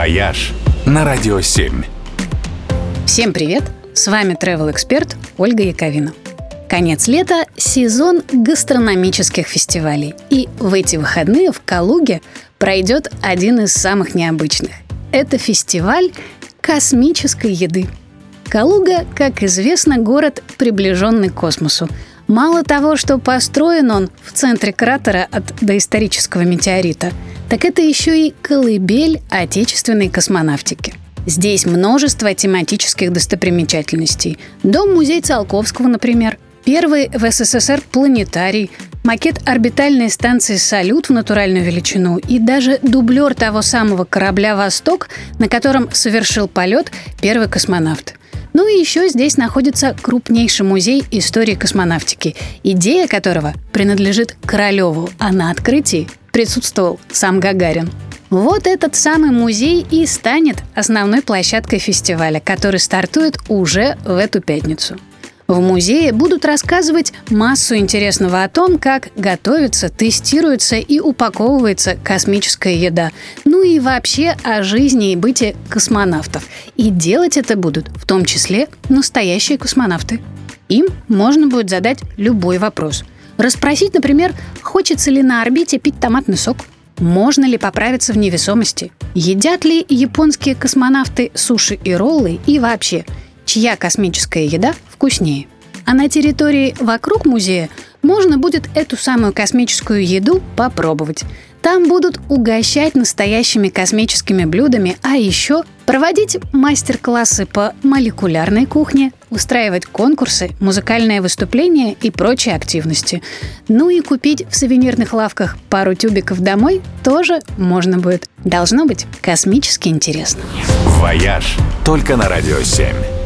«Вояж» на Радио 7. Всем привет! С вами travel эксперт Ольга Яковина. Конец лета – сезон гастрономических фестивалей. И в эти выходные в Калуге пройдет один из самых необычных. Это фестиваль космической еды. Калуга, как известно, город, приближенный к космосу – Мало того, что построен он в центре кратера от доисторического метеорита, так это еще и колыбель отечественной космонавтики. Здесь множество тематических достопримечательностей. Дом-музей Циолковского, например, первый в СССР планетарий, макет орбитальной станции «Салют» в натуральную величину и даже дублер того самого корабля «Восток», на котором совершил полет первый космонавт. Ну и еще здесь находится крупнейший музей истории космонавтики, идея которого принадлежит Королеву, а на открытии присутствовал сам Гагарин. Вот этот самый музей и станет основной площадкой фестиваля, который стартует уже в эту пятницу – в музее будут рассказывать массу интересного о том, как готовится, тестируется и упаковывается космическая еда. Ну и вообще о жизни и быте космонавтов. И делать это будут в том числе настоящие космонавты. Им можно будет задать любой вопрос. Расспросить, например, хочется ли на орбите пить томатный сок, можно ли поправиться в невесомости, едят ли японские космонавты суши и роллы и вообще – чья космическая еда вкуснее. А на территории вокруг музея можно будет эту самую космическую еду попробовать. Там будут угощать настоящими космическими блюдами, а еще проводить мастер-классы по молекулярной кухне, устраивать конкурсы, музыкальные выступления и прочие активности. Ну и купить в сувенирных лавках пару тюбиков домой тоже можно будет. Должно быть космически интересно. «Вояж» только на «Радио 7».